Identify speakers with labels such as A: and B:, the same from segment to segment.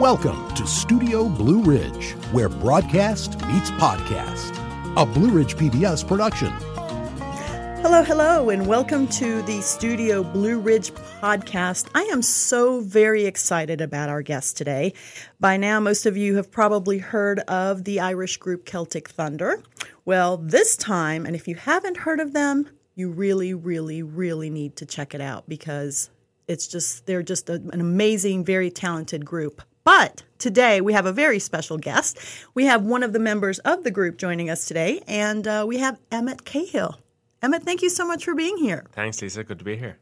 A: Welcome to Studio Blue Ridge, where broadcast meets podcast, a Blue Ridge PBS production.
B: Hello, hello, and welcome to the Studio Blue Ridge podcast. I am so very excited about our guest today. By now, most of you have probably heard of the Irish group Celtic Thunder. Well, this time, and if you haven't heard of them, you really, really, really need to check it out because it's just, they're just a, an amazing, very talented group. But today we have a very special guest. We have one of the members of the group joining us today, and uh, we have Emmet Cahill. Emmet, thank you so much for being here.
C: Thanks, Lisa. Good to be here.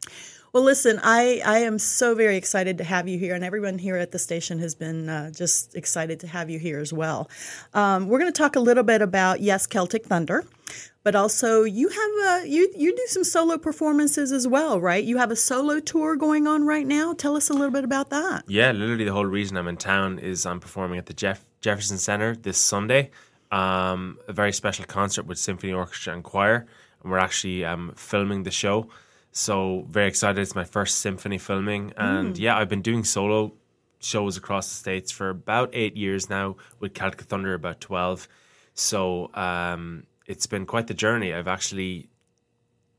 B: Well, listen, I, I am so very excited to have you here, and everyone here at the station has been uh, just excited to have you here as well. Um, we're going to talk a little bit about yes, Celtic Thunder, but also you have a, you you do some solo performances as well, right? You have a solo tour going on right now. Tell us a little bit about that.
C: Yeah, literally the whole reason I'm in town is I'm performing at the Jeff Jefferson Center this Sunday. Um, a very special concert with symphony orchestra and choir, and we're actually um, filming the show. So very excited! It's my first symphony filming, and yeah, I've been doing solo shows across the states for about eight years now. With Celtic Thunder, about twelve. So um, it's been quite the journey. I've actually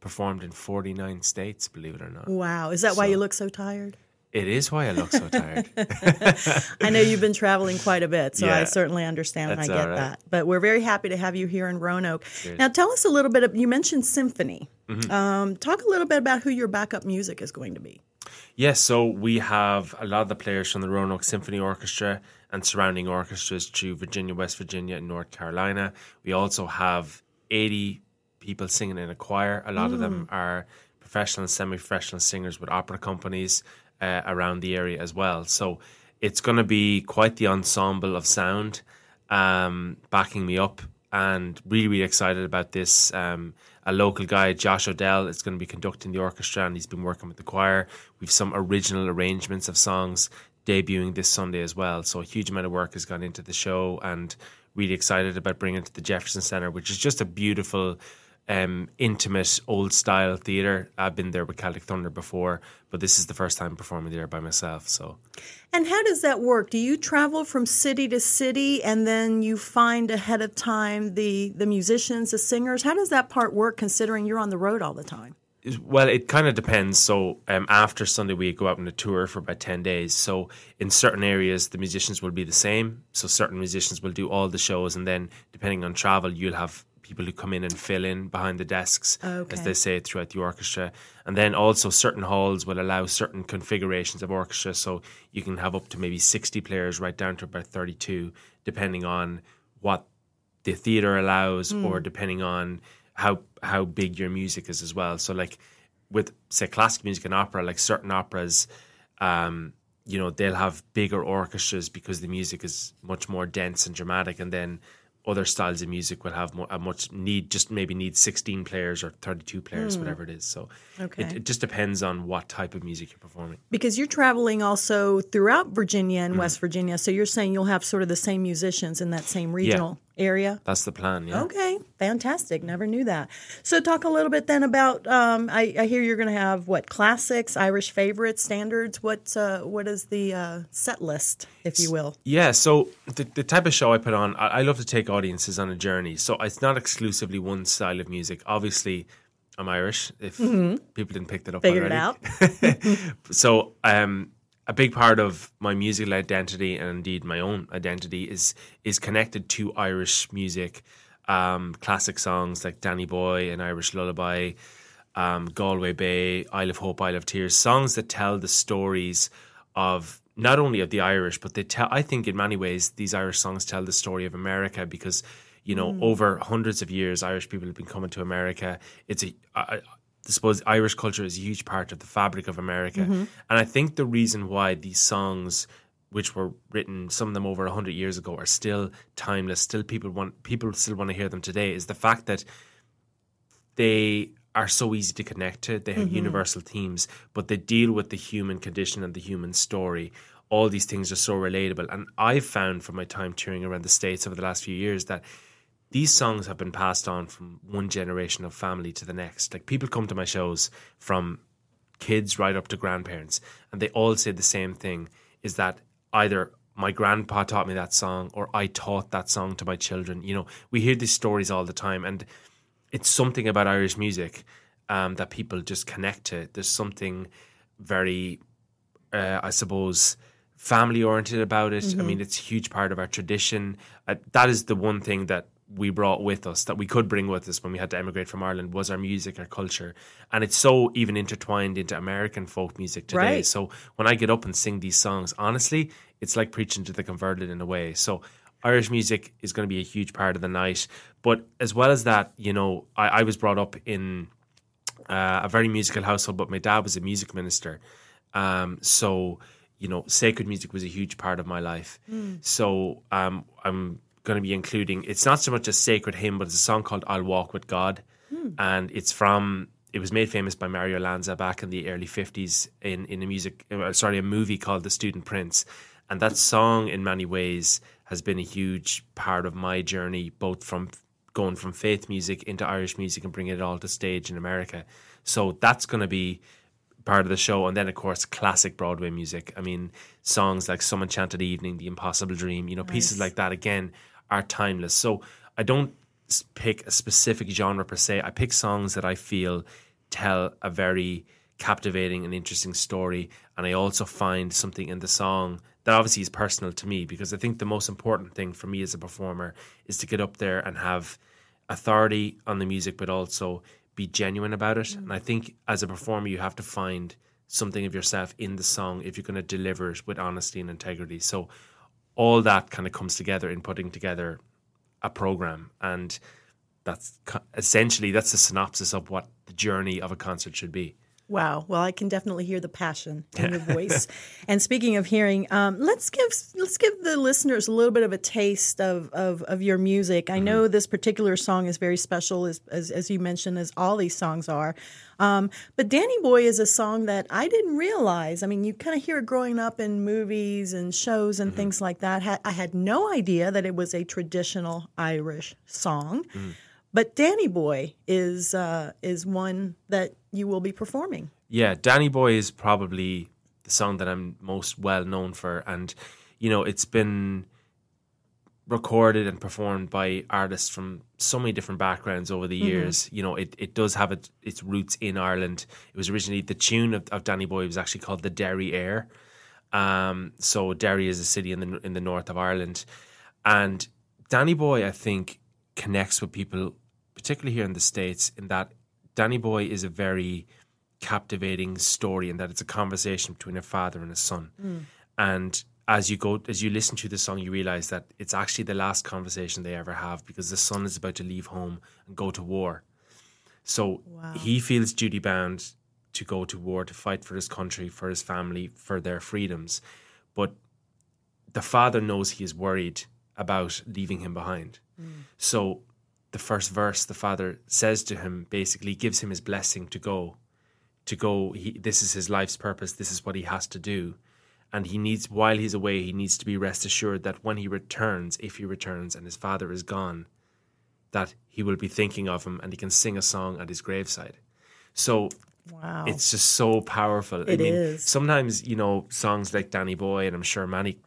C: performed in forty nine states, believe it or not.
B: Wow, is that why you look so tired?
C: It is why I look so tired.
B: I know you've been traveling quite a bit, so I certainly understand and I get
C: right.
B: that. But we're very happy to have you here in Roanoke. Now, tell us a little bit. Of, you mentioned symphony.
C: Mm-hmm.
B: Um, talk a little bit about who your backup music is going to be.
C: Yes, so we have a lot of the players from the Roanoke Symphony Orchestra and surrounding orchestras to Virginia, West Virginia, and North Carolina. We also have 80 people singing in a choir. A lot of them are professional and semi professional singers with opera companies uh, around the area as well. So it's going to be quite the ensemble of sound um, backing me up and really, really excited about this. Um, a local guy, Josh Odell, is going to be conducting the orchestra and he's been working with the choir. We've some original arrangements of songs debuting this Sunday as well. So a huge amount of work has gone into the show and really excited about bringing it to the Jefferson Centre, which is just a beautiful, um, intimate, old style theatre. I've been there with Celtic Thunder before, but this is the first time performing there by myself. So
B: And how does that work? Do you travel from city to city and then you find ahead of time the, the musicians, the singers? How does that part work considering you're on the road all the time?
C: Well, it kind of depends. So um, after Sunday, we go out on a tour for about 10 days. So in certain areas, the musicians will be the same. So certain musicians will do all the shows. And then depending on travel, you'll have people who come in and fill in behind the desks,
B: Okay.
C: as they say, throughout the orchestra. And then also certain halls will allow certain configurations of orchestra. So you can have up to maybe 60 players right down to about 32, depending on what the theater allows or depending on how how big your music is as well. So like with say classical music and opera, like certain operas, um, you know, they'll have bigger orchestras because the music is much more dense and dramatic, and then other styles of music will have mo- a much need just maybe need 16 players or 32 players hmm. whatever it is. So
B: Okay.
C: it, it just depends on what type of music you're performing.
B: Because you're traveling also throughout Virginia and mm-hmm. West Virginia, so you're saying you'll have sort of the same musicians in that same regional area.
C: that's the plan yeah
B: Okay, fantastic. Never knew that. So, talk a little bit then about. Um, I, I hear you're going to have what classics, Irish favorites, standards. What uh, what is the uh, set list, if you will?
C: Yeah, so the, the type of show I put on, I, I love to take audiences on a journey. So it's not exclusively one style of music. Obviously, I'm Irish. If people didn't pick that up,
B: Figured it
C: already.
B: out.
C: so um, a big part of my musical identity and indeed my own identity is is connected to Irish music, um, classic songs like Danny Boy and Irish Lullaby, um, Galway Bay, Isle of Hope, Isle of Tears, songs that tell the stories of not only of the Irish, but they tell. I think in many ways these Irish songs tell the story of America because you know over hundreds of years Irish people have been coming to America. It's a I, I suppose Irish culture is a huge part of the fabric of America, mm-hmm. and I think the reason why these songs which were written some of them over 100 years ago are still timeless still people want people still want to hear them today is the fact that they are so easy to connect to. They have mm-hmm. universal themes but they deal with the human condition and the human story. All these things are so relatable. And i've found from my time touring around the states over the last few years that these songs have been passed on from one generation of family to the next. Like people come to my shows from kids right up to grandparents, and they all say the same thing: is that either my grandpa taught me that song or I taught that song to my children. You know, we hear these stories all the time, and it's something about Irish music um, that people just connect to. There's something very, uh, I suppose, family oriented about it. Mm-hmm. I mean, it's a huge part of our tradition. Uh, that is the one thing that we brought with us that we could bring with us when we had to emigrate from Ireland was our music, our culture, and it's so even intertwined into American folk music today. Right. So when I get up and sing these songs, honestly, it's like preaching to the converted in a way. So Irish music is going to be a huge part of the night. But as well as that, you know, I, I was brought up in uh, a very musical household, but my dad was a music minister. Um, so, you know, sacred music was a huge part of my life. Mm. So um, I'm going to be including, it's not so much a sacred hymn, but it's a song called I'll Walk with God. Mm. And it's from it was made famous by Mario Lanza back in the early 50s in, in a music, uh, sorry, a movie called The Student Prince. And that song, in many ways, has been a huge part of my journey, both from going from faith music into Irish music and bringing it all to stage in America. So that's going to be part of the show. And then, of course, classic Broadway music. I mean, songs like Some Enchanted Evening, The Impossible Dream, you know, nice. pieces like that, again, are timeless. So I don't pick a specific genre per se. I pick songs that I feel tell a very captivating and interesting story. And I also find something in the song that obviously is personal to me because I think the most important thing for me as a performer is to get up there and have authority on the music, but also be genuine about it. And I mm-hmm. think as a performer, you have to find something of yourself in the song if you're going to deliver it with honesty and integrity. So all that kind of comes together in putting together a program and that's essentially that's the synopsis of what the journey of a concert should be
B: Wow. Well, I can definitely hear the passion in your voice. and speaking of hearing, um, let's give let's give the listeners a little bit of a taste of of, of your music. I mm-hmm. know this particular song is very special, as as, as you mentioned, as all these songs are. Um, but Danny Boy is a song that I didn't realize. I mean, you kind of hear it growing up in movies and shows and mm-hmm. things like that. I had no idea that it was a traditional Irish song. Mm. But Danny Boy is uh, is one that you will be performing.
C: Yeah, Danny Boy is probably the song that I'm most well known for, and you know it's been recorded and performed by artists from so many different backgrounds over the mm-hmm. years. Mm-hmm. You know, it, it does have it, its roots in Ireland. It was originally the tune of, of Danny Boy was actually called the Derry Air. Um, so Derry is a city in the in the north of Ireland, and Danny Boy, I think, connects with people particularly here in the States, in that Danny Boy is a very captivating story and that it's a conversation between a father and a son. Mm. And as you go as you listen to the song you realize that it's actually the last conversation they ever have because the son is about to leave home and go to war. So wow. he feels duty bound to go to war to fight for his country, for his family, for their freedoms. But the father knows he is worried about leaving him behind. Mm. So the first verse, the father says to him, basically gives him his blessing to go, to go. He, this is his life's purpose. This is what he has to do, and he needs while he's away, he needs to be rest assured that when he returns, if he returns, and his father is gone, that he will be thinking of him, and he can sing a song at his graveside. So. Wow. It's just so powerful.
B: It I mean, is.
C: sometimes, you know, songs like Danny Boy and I'm sure many,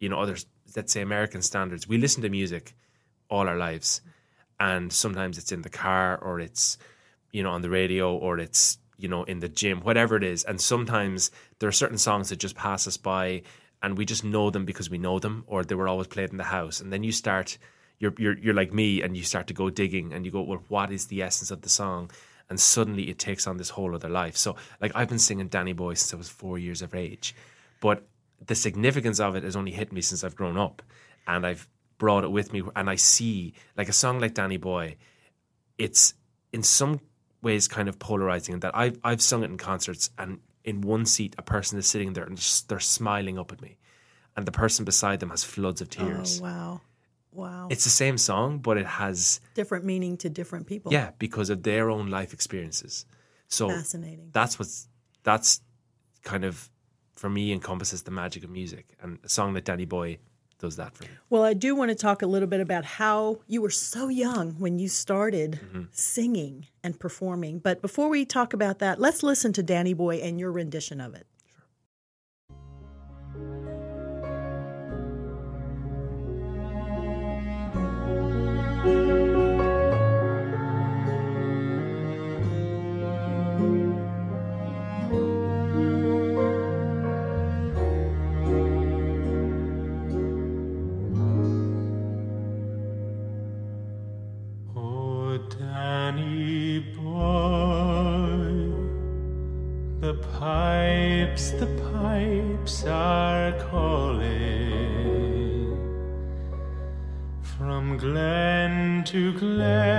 C: you know, others, let's say American standards, we listen to music all our lives and sometimes it's in the car or it's you know on the radio or it's you know in the gym whatever it is. And sometimes there are certain songs that just pass us by and we just know them because we know them or they were always played in the house. And then you start you're you're you're like me and you start to go digging and you go well what is the essence of the song? And suddenly it takes on this whole other life. So like I've been singing Danny Boy since I was 4 years of age. But the significance of it has only hit me since I've grown up and I've brought it with me and I see like a song like Danny Boy, it's in some ways kind of polarizing in that I've I've sung it in concerts and in one seat a person is sitting there and they're smiling up at me, and the person beside them has floods of oh, tears.
B: Oh wow. Wow.
C: It's the same song, but it has
B: different meaning to different people.
C: Yeah, because of their own life experiences. So
B: fascinating.
C: That's what's that's kind of for me encompasses the magic of music. And a song that Danny Boy does that for me.
B: Well, I do want to talk a little bit about how you were so young when you started
C: Mm-hmm.
B: singing and performing. But before we talk about that, let's listen to Danny Boy and your rendition of it.
D: Oh, glen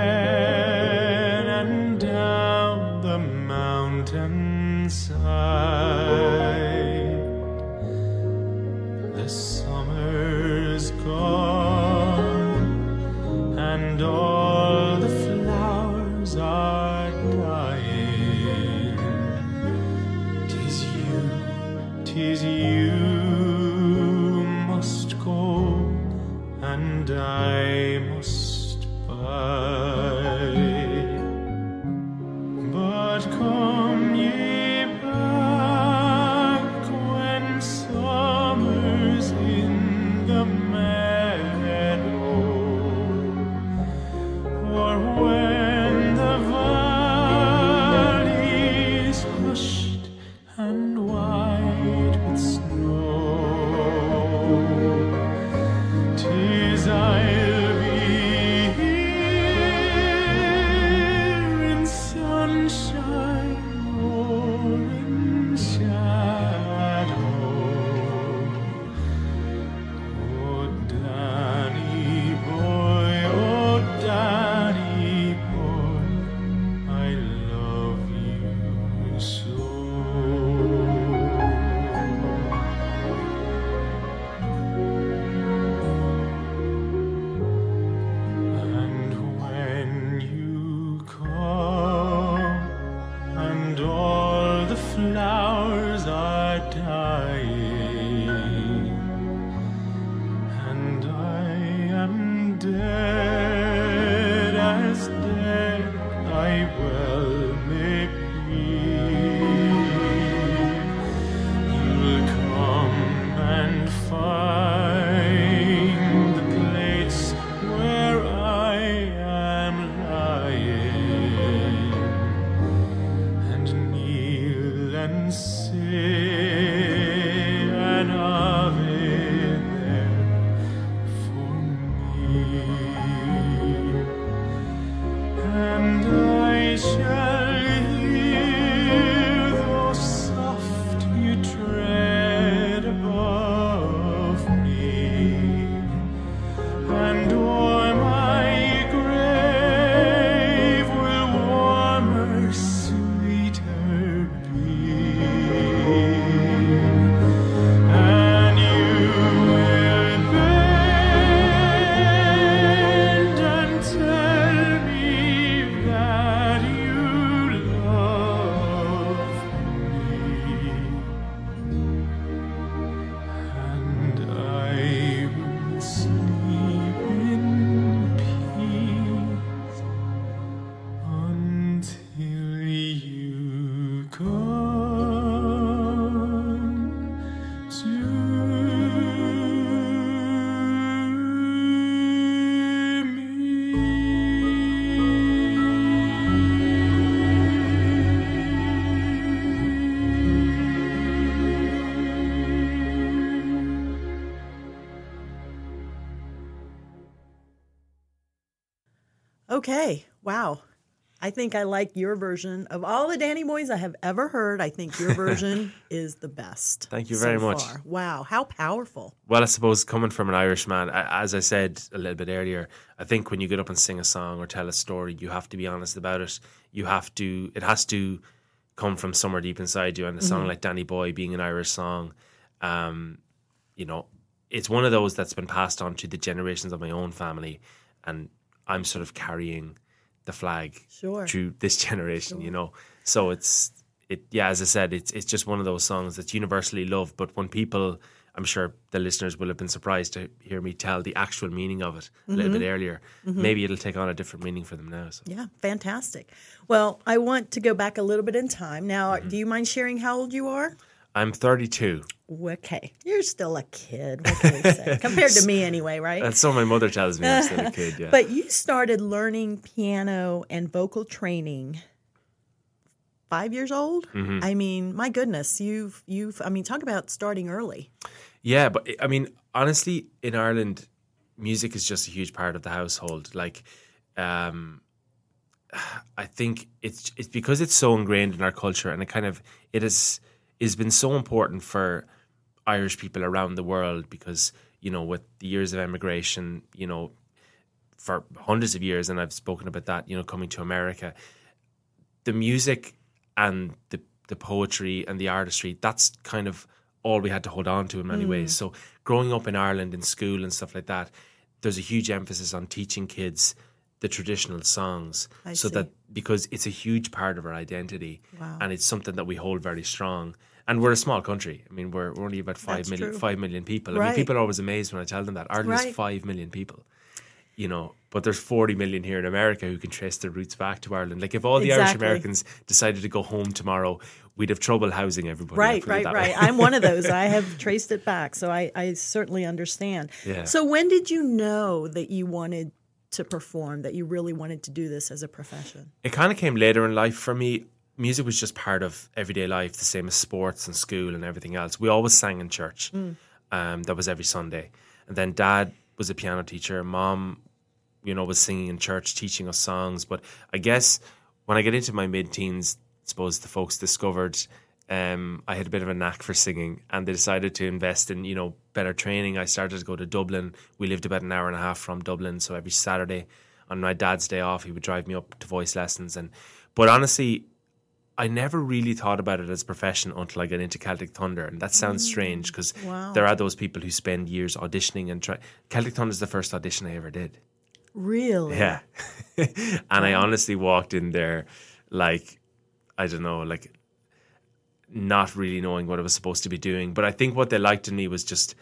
B: Okay. Wow. I think I like your version of all the Danny Boys I have ever heard. I think your version is the best.
C: Thank you
B: so
C: very much.
B: far. Wow. How powerful.
C: Well, I suppose coming from an Irish man, as I said a little bit earlier, I think when you get up and sing a song or tell a story, you have to be honest about it. You have to, it has to come from somewhere deep inside you. And a song like Danny Boy being an Irish song, um, you know, it's one of those that's been passed on to the generations of my own family. And I'm sort of carrying the flag
B: Sure.
C: through this generation, you know. So it's it yeah, as I said, it's it's just one of those songs that's universally loved. But when people I'm sure the listeners will have been surprised to hear me tell the actual meaning of it a little bit earlier. Maybe it'll take on a different meaning for them now. So.
B: Yeah, fantastic. Well, I want to go back a little bit in time. Now,
C: Mm-hmm.
B: do you mind sharing how old you are?
C: I'm 32.
B: Okay, you're still a kid. What can we say? Compared to me, anyway, right?
C: That's so my mother tells me I'm still a kid. Yeah.
B: But you started learning piano and vocal training five years old.
C: Mm-hmm.
B: I mean, my goodness, you've you've. I mean, talk about starting early.
C: Yeah, but I mean, honestly, in Ireland, music is just a huge part of the household. Like, um, I think it's it's because it's so ingrained in our culture, and it kind of it has has been so important for Irish people around the world because you know with the years of emigration, you know, for hundreds of years, and I've spoken about that, you know, coming to America, the music and the the poetry and the artistry, that's kind of all we had to hold on to in many ways. Mm. So growing up in Ireland in school and stuff like that, there's a huge emphasis on teaching kids the traditional songs
B: I
C: so
B: see.
C: that because it's a huge part of our identity
B: Wow.
C: and it's something that we hold very strong. And we're a small country. I mean, we're, we're only about five million, five million people. I mean, people are always amazed when I tell them that Ireland
B: Right.
C: is five million people you know, but there's 40 million here in America who can trace their roots back to Ireland. Like if all the Irish Americans decided to go home tomorrow, we'd have trouble housing everybody.
B: Right, right, right. I'm one of those. I have traced it back, so I, I certainly understand.
C: Yeah.
B: So, when did you know that you wanted to perform? That you really wanted to do this as a profession?
C: it kind of came later in life for me. Music was just part of everyday life, the same as sports and school and everything else. We always sang in church. Um, that was every Sunday. And then dad was a piano teacher. Mom, you know, was singing in church, teaching us songs. But I guess when I get into my mid teens, I suppose the folks discovered um, I had a bit of a knack for singing and they decided to invest in, you know, better training. I started to go to Dublin. We lived about an hour and a half from Dublin. So every Saturday on my dad's day off, he would drive me up to voice lessons. And But honestly, I never really thought about it as a profession until I got into Celtic Thunder, and that sounds mm. strange because
B: Wow.
C: there are those people who spend years auditioning and try. Celtic Thunder is the first audition I ever did.
B: Really?
C: Yeah, and I honestly walked in there like I don't know, like not really knowing what I was supposed to be doing. But I think what they liked in me was just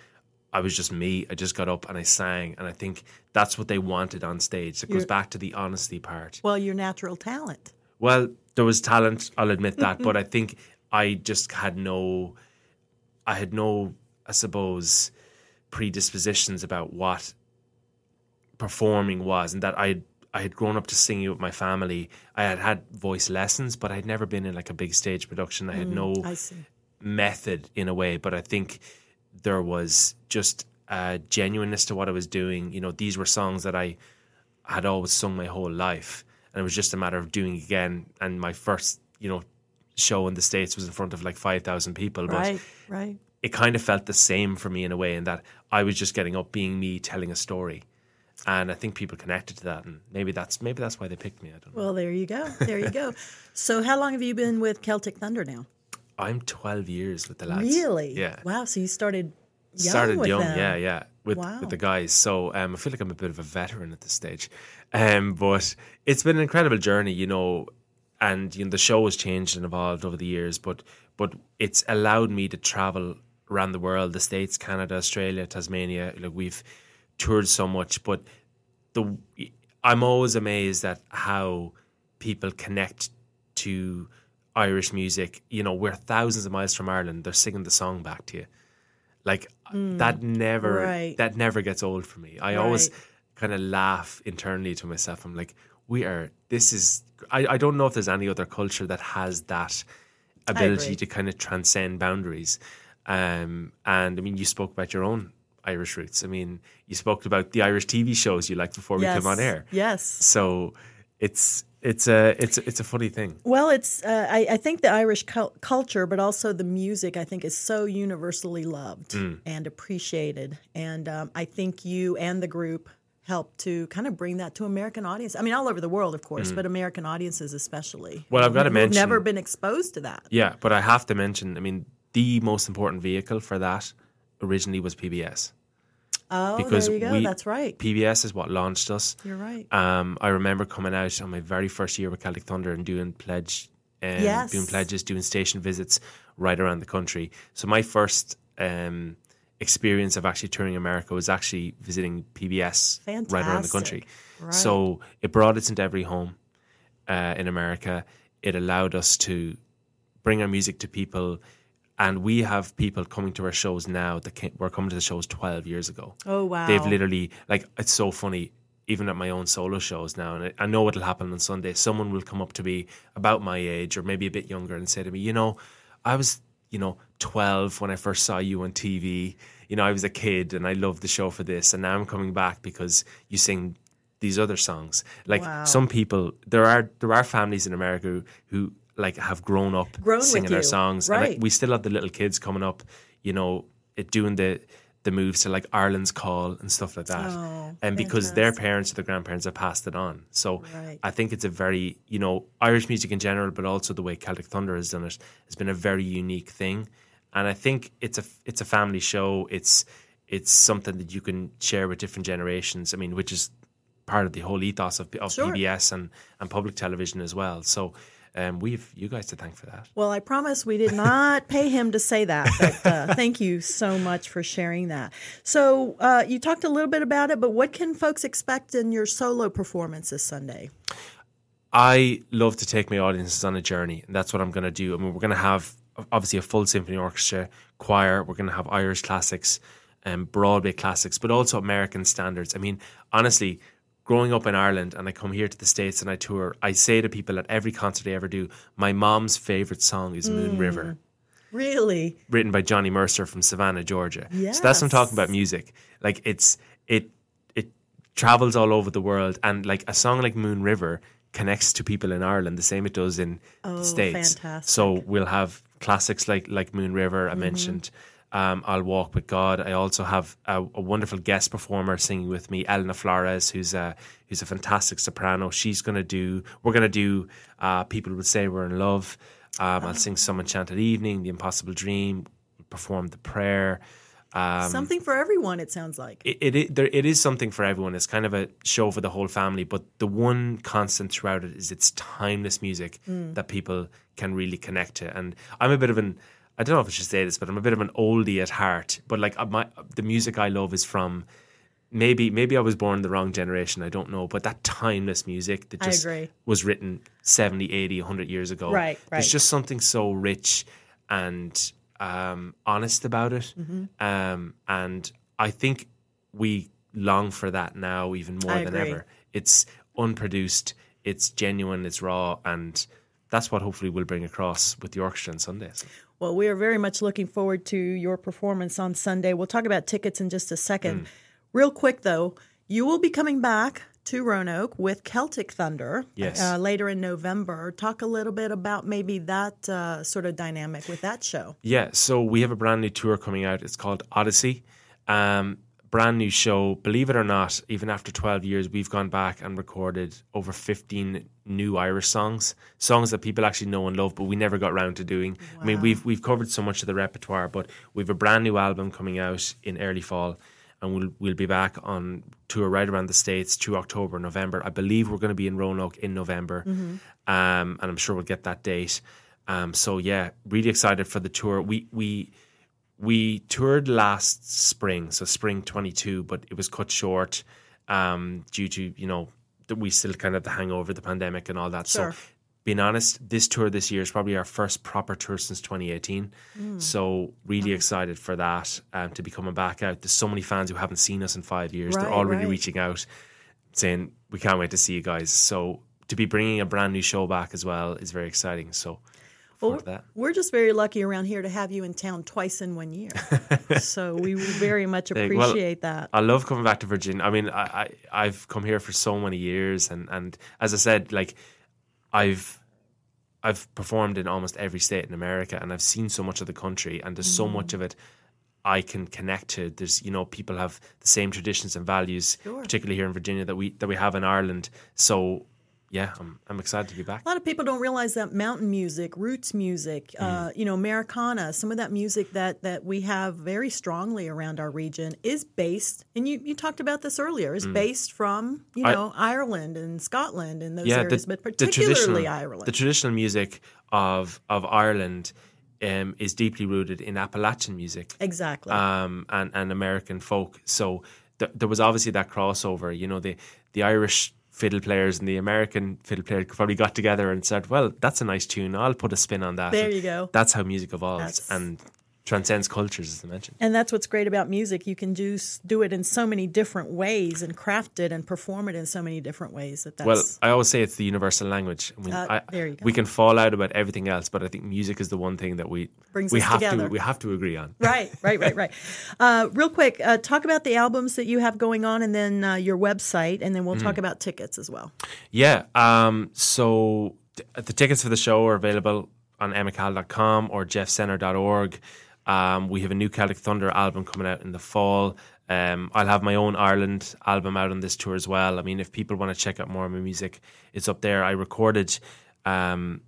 C: I was just me. I just got up and I sang, and I think that's what they wanted on stage. It goes
B: You're-
C: back to the honesty part.
B: Well, your natural talent.
C: Well, there was talent, I'll admit that, but mm-hmm. I think I just had no, I had no, I suppose, predispositions about what performing was, and that I had, I had grown up to singing with my family. I had had voice lessons, but I'd never been in like a big stage production. I had mm, no
B: I
C: method in a way, but I think there was just a genuineness to what I was doing. You know, these were songs that I had always sung my whole life, and it was just a matter of doing again. And my first, you know, show in the states was in front of like five thousand people, but
B: Right, right.
C: it kind of felt the same for me in a way, in that I was just getting up, being me, telling a story. And I think people connected to that, and maybe that's maybe that's why they picked me. I don't know.
B: Well, there you go. There you go. so, how long have you been with Celtic Thunder now?
C: I'm 12 years with the lads.
B: Really?
C: Yeah.
B: Wow. So you started young
C: started young,
B: them.
C: yeah, yeah, with
B: Wow.
C: with the guys. So um, I feel like I'm a bit of a veteran at this stage, um, but it's been an incredible journey, you know. And you know, the show has changed and evolved over the years, but but it's allowed me to travel around the world, the states, Canada, Australia, Tasmania. Like we've toured so much, but the I'm always amazed at how people connect to Irish music. You know, we're thousands of miles from Ireland. They're singing the song back to you. Like that never
B: Mm. right.
C: that never gets old for me. I always kind of laugh internally to myself. I'm like, we are this is I, I don't know if there's any other culture that has that ability to kind of transcend boundaries. Um, and I mean, you spoke about your own Irish roots. I mean, you spoke about the Irish TV shows you liked before we came on air.
B: Yes.
C: So it's it's a it's it's a funny thing.
B: Well, it's uh, I, I think the Irish cul- culture, but also the music, I think is so universally loved
C: Mm.
B: and appreciated, and um, I think you and the group helped to kind of bring that to American audience. I mean, all over the world, of course, but American audiences especially.
C: Mm. Well, I've gotta
B: who've
C: mention-
B: never been exposed to that.
C: Yeah, but I have to mention, I mean, the most important vehicle for that originally was PBS.
B: Oh,
C: Because
B: there you go.
C: we-
B: That's right.
C: PBS is what launched us.
B: You're right.
C: Um, I remember coming out on my very first year with Celtic Thunder and doing pledge, um,
B: Yes.
C: doing pledges, doing station visits right around the country. So my first um, experience of actually touring America was actually visiting PBS right around the country.
B: Right.
C: So it brought us into every home uh, in America. It allowed us to bring our music to people, and we have people coming to our shows now that came, were coming to the shows twelve years ago.
B: Oh, wow.
C: They've literally like it's so funny. Even at my own solo shows now, and I, I know it'll happen on Sunday. Someone will come up to me about my age or maybe a bit younger and say to me, "You know, I was, you know, 12 when I first saw you on TV. You know, I was a kid and I loved the show for this, and now I'm coming back because you sing these other songs. Like
B: Wow.
C: some people, there are there are families in America who, who like have grown up
B: Grown
C: singing our
B: you.
C: songs, and
B: Right.
C: like, we still have the little kids coming up, you know, it, doing the the moves to like Ireland's Call and stuff like that.
B: Oh,
C: and because their parents or their grandparents have passed it on, so
B: Right.
C: I think it's a very you know Irish music in general, but also the way Celtic Thunder has done it has been a very unique thing, and I think it's a it's a family show. It's it's something that you can share with different generations. I mean, which is part of the whole ethos of, of
B: Sure.
C: PBS and and public television as well. So. Um, we've you guys to thank for that.
B: Well, I promise we did not pay him to say that, but uh, thank you so much for sharing that. So, uh, you talked a little bit about it, but what can folks expect in your solo performance this Sunday?
C: I love to take my audiences on a journey, and that's what I'm going to do. I mean, we're going to have obviously a full symphony orchestra, choir. We're going to have Irish classics, and Broadway classics, but also American standards. I mean, honestly, growing up in Ireland, and I come here to the states and I tour. I say to people at every concert I ever do, my mom's favorite song is Moon River
B: Really?
C: written by Johnny Mercer from Savannah, Georgia. So that's what I'm talking about music. Like it's it it travels all over the world and like a song like Moon River connects to people in Ireland the same it does in the States.
B: Oh, fantastic.
C: So we'll have classics like like Moon River
B: Mm-hmm.
C: I mentioned. Um, I'll walk with God. I also have a, a wonderful guest performer singing with me, Elena Flores, who's a who's a fantastic soprano. She's gonna do. We're gonna do. Uh, People would say we're in love. Um, I'll sing some Enchanted Evening, The Impossible Dream, perform the prayer. Um,
B: Something for everyone, it sounds like.
C: it, it, it there, it is something for everyone. It's kind of a show for the whole family, but the one constant throughout it is it's timeless music that people can really connect to. And I'm a bit of an I don't know if I should say this, but I'm a bit of an oldie at heart. But like uh, my the music I love is from maybe maybe I was born the wrong generation. I don't know, but that timeless music that just was written 70, 80, 100 years ago.
B: Right, right.
C: There's just something so rich and um, honest about it.
B: Mm-hmm.
C: Um, and I think we long for that now even more
B: I
C: than
B: agree.
C: ever. It's unproduced, it's genuine, it's raw, and that's what hopefully we'll bring across with the orchestra on Sundays.
B: Well, we are very much looking forward to your performance on Sunday. We'll talk about tickets in just a
C: Mm.
B: second. Real quick, though, you will be coming back to Roanoke with Celtic Thunder
C: Yes.
B: uh, later in November. Talk a little bit about maybe that uh, sort of dynamic with that show.
C: Yeah, so we have a brand new tour coming out. It's called Odyssey. Um, brand new show. Believe it or not, even after 12 years, we've gone back and recorded over 15 new Irish songs, songs that people actually know and love, but we never got around to doing. I mean, we've we've covered so much of the repertoire, but we've a brand new album coming out in early fall, and we'll we'll be back on tour right around the states through October, November. I believe we're going to be in Roanoke in November, um, and I'm sure we'll get that date. Um, so yeah, really excited for the tour. We we we toured last spring, so spring 22, but it was cut short um, due to, you know, that we still kind of the hangover, the pandemic and all that.
B: Sure.
C: So, being honest, this tour this year is probably our first proper tour since 2018. So, really excited for that um, to be coming back out. There's so many fans who haven't seen us in five years.
B: Right,
C: They're already
B: right.
C: reaching out saying, we can't wait to see you guys. So, to be bringing a brand new show back as well is very exciting. So, to that.
B: We're just very lucky around here to have you in town twice in one year. so we very much
C: Well,
B: appreciate that.
C: I love coming back to Virginia. I mean, I, I I've come here for so many years, and and as I said, like I've I've performed in almost every state in America, and I've seen so much of the country, and there's so
B: Mm.
C: much of it I can connect to. There's you know people have the same traditions and values,
B: Sure.
C: particularly here in Virginia that we that we have in Ireland. So yeah, I'm I'm excited to be back.
B: A lot of people don't realize that mountain music, roots music, uh,
C: Mm.
B: you know, Americana, some of that music that that we have very strongly around our region is based, and you, you talked about this earlier, is based from you
C: Mm. I-
B: know Ireland and Scotland and those
C: yeah,
B: areas,
C: the,
B: but particularly
C: traditional,
B: Ireland.
C: The traditional music of of Ireland um, is deeply rooted in Appalachian music
B: Exactly.
C: um, and, and American folk. So th- there was obviously that crossover. You know, the the Irish fiddle players and the American fiddle player probably got together and said, "Well, that's a nice tune. I'll put a spin on that."
B: There
C: And
B: you go.
C: That's how music evolves
B: That's-
C: and transcends cultures, as I mentioned.
B: And that's what's great about music. You can do do it in so many different ways and craft it and perform it in so many different ways. That that's
C: Well, I always say it's the universal language. I mean,
B: Uh,
C: I,
B: there you go.
C: We can fall out about everything else, but I think music is the one thing that we
B: Brings
C: we have
B: together.
C: to we have to agree on.
B: right, right, right, right. Uh, real quick, uh, talk about the albums that you have going on, and then uh, your website, and then we'll
C: Mm.
B: talk about tickets as well.
C: Yeah. Um, so th- the tickets for the show are available on emmetcahill.com or jeffcenter.org. Um, we have a new Celtic Thunder album coming out in the fall. Um, I'll have my own Ireland album out on this tour as well. I mean, if people want to check out more of my music, it's up there. I recorded um,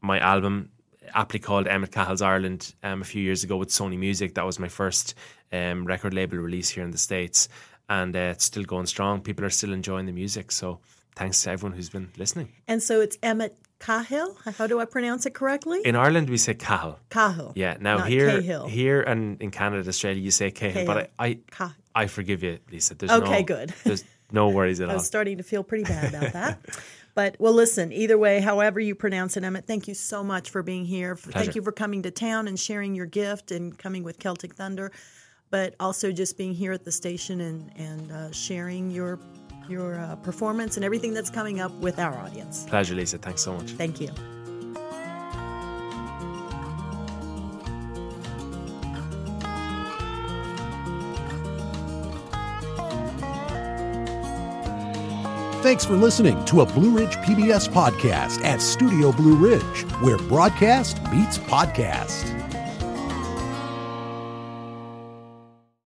C: my album, aptly called Emmet Cahill's Ireland, um, a few years ago with Sony Music. That was my first um, record label release here in the States. And uh, it's still going strong. People are still enjoying the music. So thanks to everyone who's been listening.
B: And so it's Emmet Cahill. How do I pronounce it correctly?
C: In Ireland, we say Cahill.
B: Cahill.
C: Yeah. Now here,
B: Cahill.
C: here, and in Canada, Australia, you say Cahill. But I, I,
B: Cahill.
C: I forgive you, Lisa. There's
B: Okay,
C: no,
B: good.
C: There's no worries at all.
B: I was starting to feel pretty bad about that. But well, listen. Either way, however you pronounce it, Emmet, thank you so much for being here. For, thank you for coming to town and sharing your gift and coming with Celtic Thunder, but also just being here at the station and and uh, sharing your your uh, performance and everything that's coming up with our audience.
C: Pleasure, Lisa. Thanks so much.
B: Thank you.
A: Thanks for listening to a Blue Ridge PBS podcast at Studio Blue Ridge, where broadcast meets podcast.